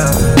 love.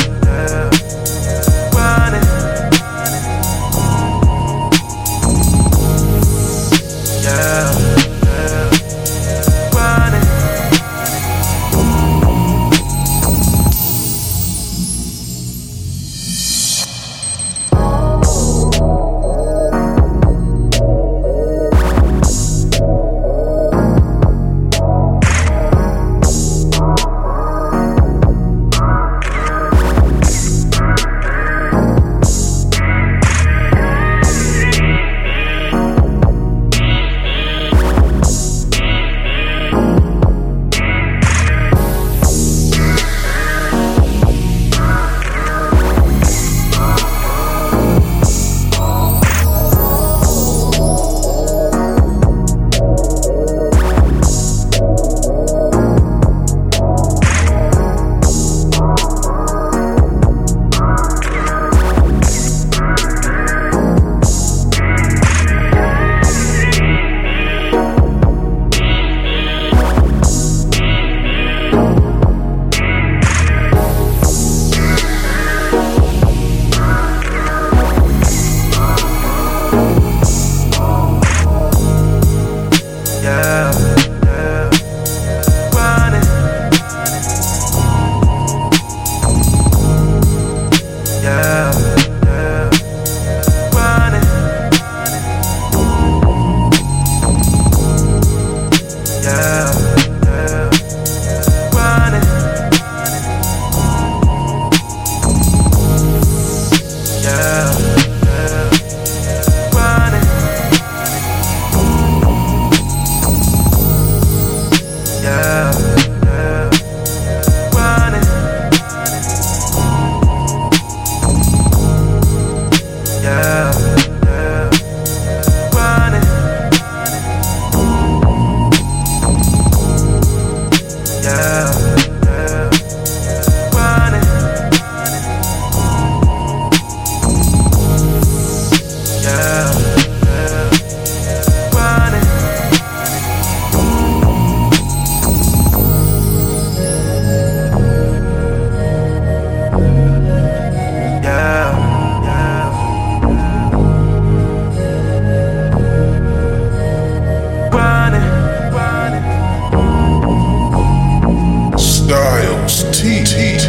Beat